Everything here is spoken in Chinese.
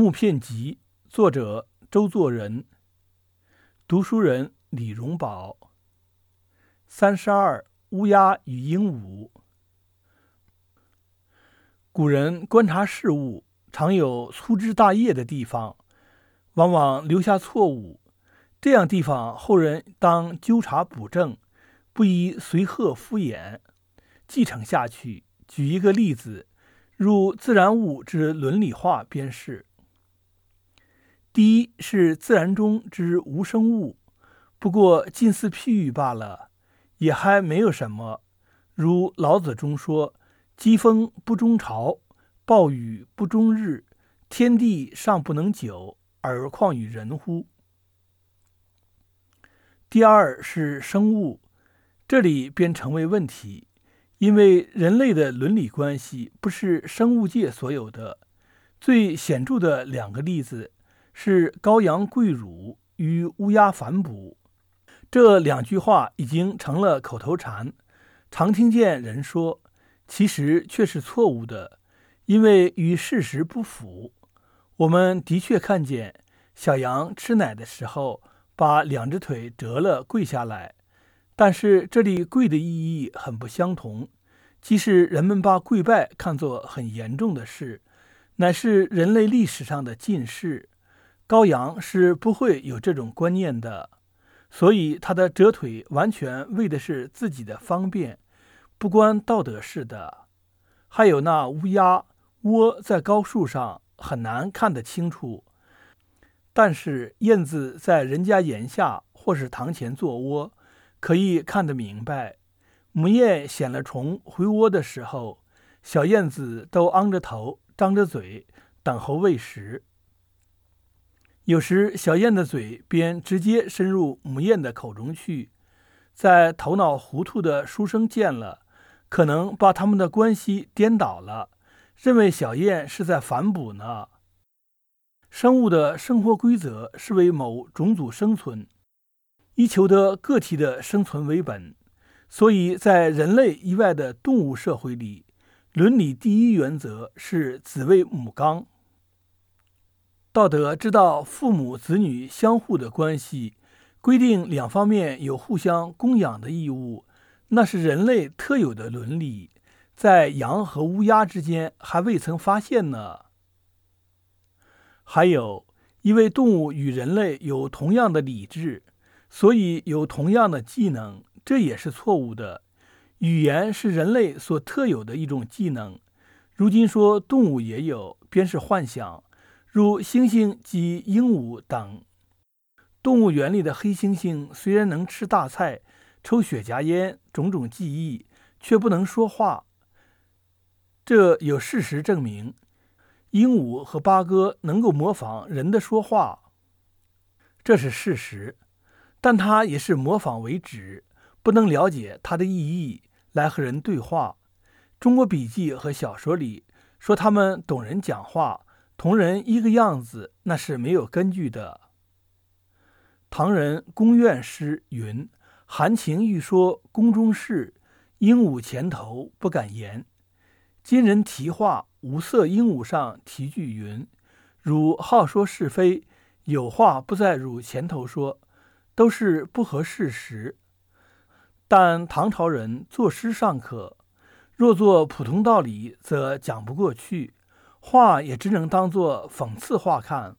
木片集》，作者周作人，读书人李荣宝。三十二，乌鸦与鹦鹉。古人观察事物，常有粗枝大叶的地方，往往留下错误。这样地方，后人当纠察补正，不宜随和敷衍，继承下去。举一个例子，入自然物之伦理化便是。第一是自然中之无生物，不过近似譬喻罢了，也还没有什么。如老子中说：“疾风不终朝，暴雨不终日，天地尚不能久，而况与人乎？”第二是生物，这里便成为问题，因为人类的伦理关系不是生物界所有的。最显著的两个例子。是羔羊跪乳与乌鸦反哺，这两句话已经成了口头禅，常听见人说，其实却是错误的，因为与事实不符。我们的确看见小羊吃奶的时候，把两只腿折了跪下来，但是这里跪的意义很不相同。即使人们把跪拜看作很严重的事，乃是人类历史上的近视。羔羊是不会有这种观念的，所以他的折腿完全为的是自己的方便，不关道德事的。还有那乌鸦窝在高树上，很难看得清楚，但是燕子在人家檐下或是堂前做窝，可以看得明白。母燕衔了虫回窝的时候，小燕子都昂着头，张着嘴，等候喂食。有时，小燕的嘴便直接伸入母燕的口中去。在头脑糊涂的书生见了，可能把他们的关系颠倒了，认为小燕是在反哺呢。生物的生活规则是为某种族生存，以求得个体的生存为本，所以在人类以外的动物社会里，伦理第一原则是子为母纲。道德知道父母子女相互的关系，规定两方面有互相供养的义务，那是人类特有的伦理，在羊和乌鸦之间还未曾发现呢。还有，因为动物与人类有同样的理智，所以有同样的技能，这也是错误的。语言是人类所特有的一种技能，如今说动物也有，便是幻想。如猩猩及鹦鹉等动物园里的黑猩猩，虽然能吃大菜、抽雪茄烟，种种技艺，却不能说话。这有事实证明，鹦鹉和八哥能够模仿人的说话，这是事实。但它也是模仿为止，不能了解它的意义来和人对话。中国笔记和小说里说他们懂人讲话。同人一个样子，那是没有根据的。唐人宫苑诗云：“含情欲说宫中事，鹦鹉前头不敢言。”今人题画无色鹦鹉上题句云：“汝好说是非，有话不在汝前头说，都是不合事实。”但唐朝人作诗尚可，若作普通道理，则讲不过去。话也只能当作讽刺话看。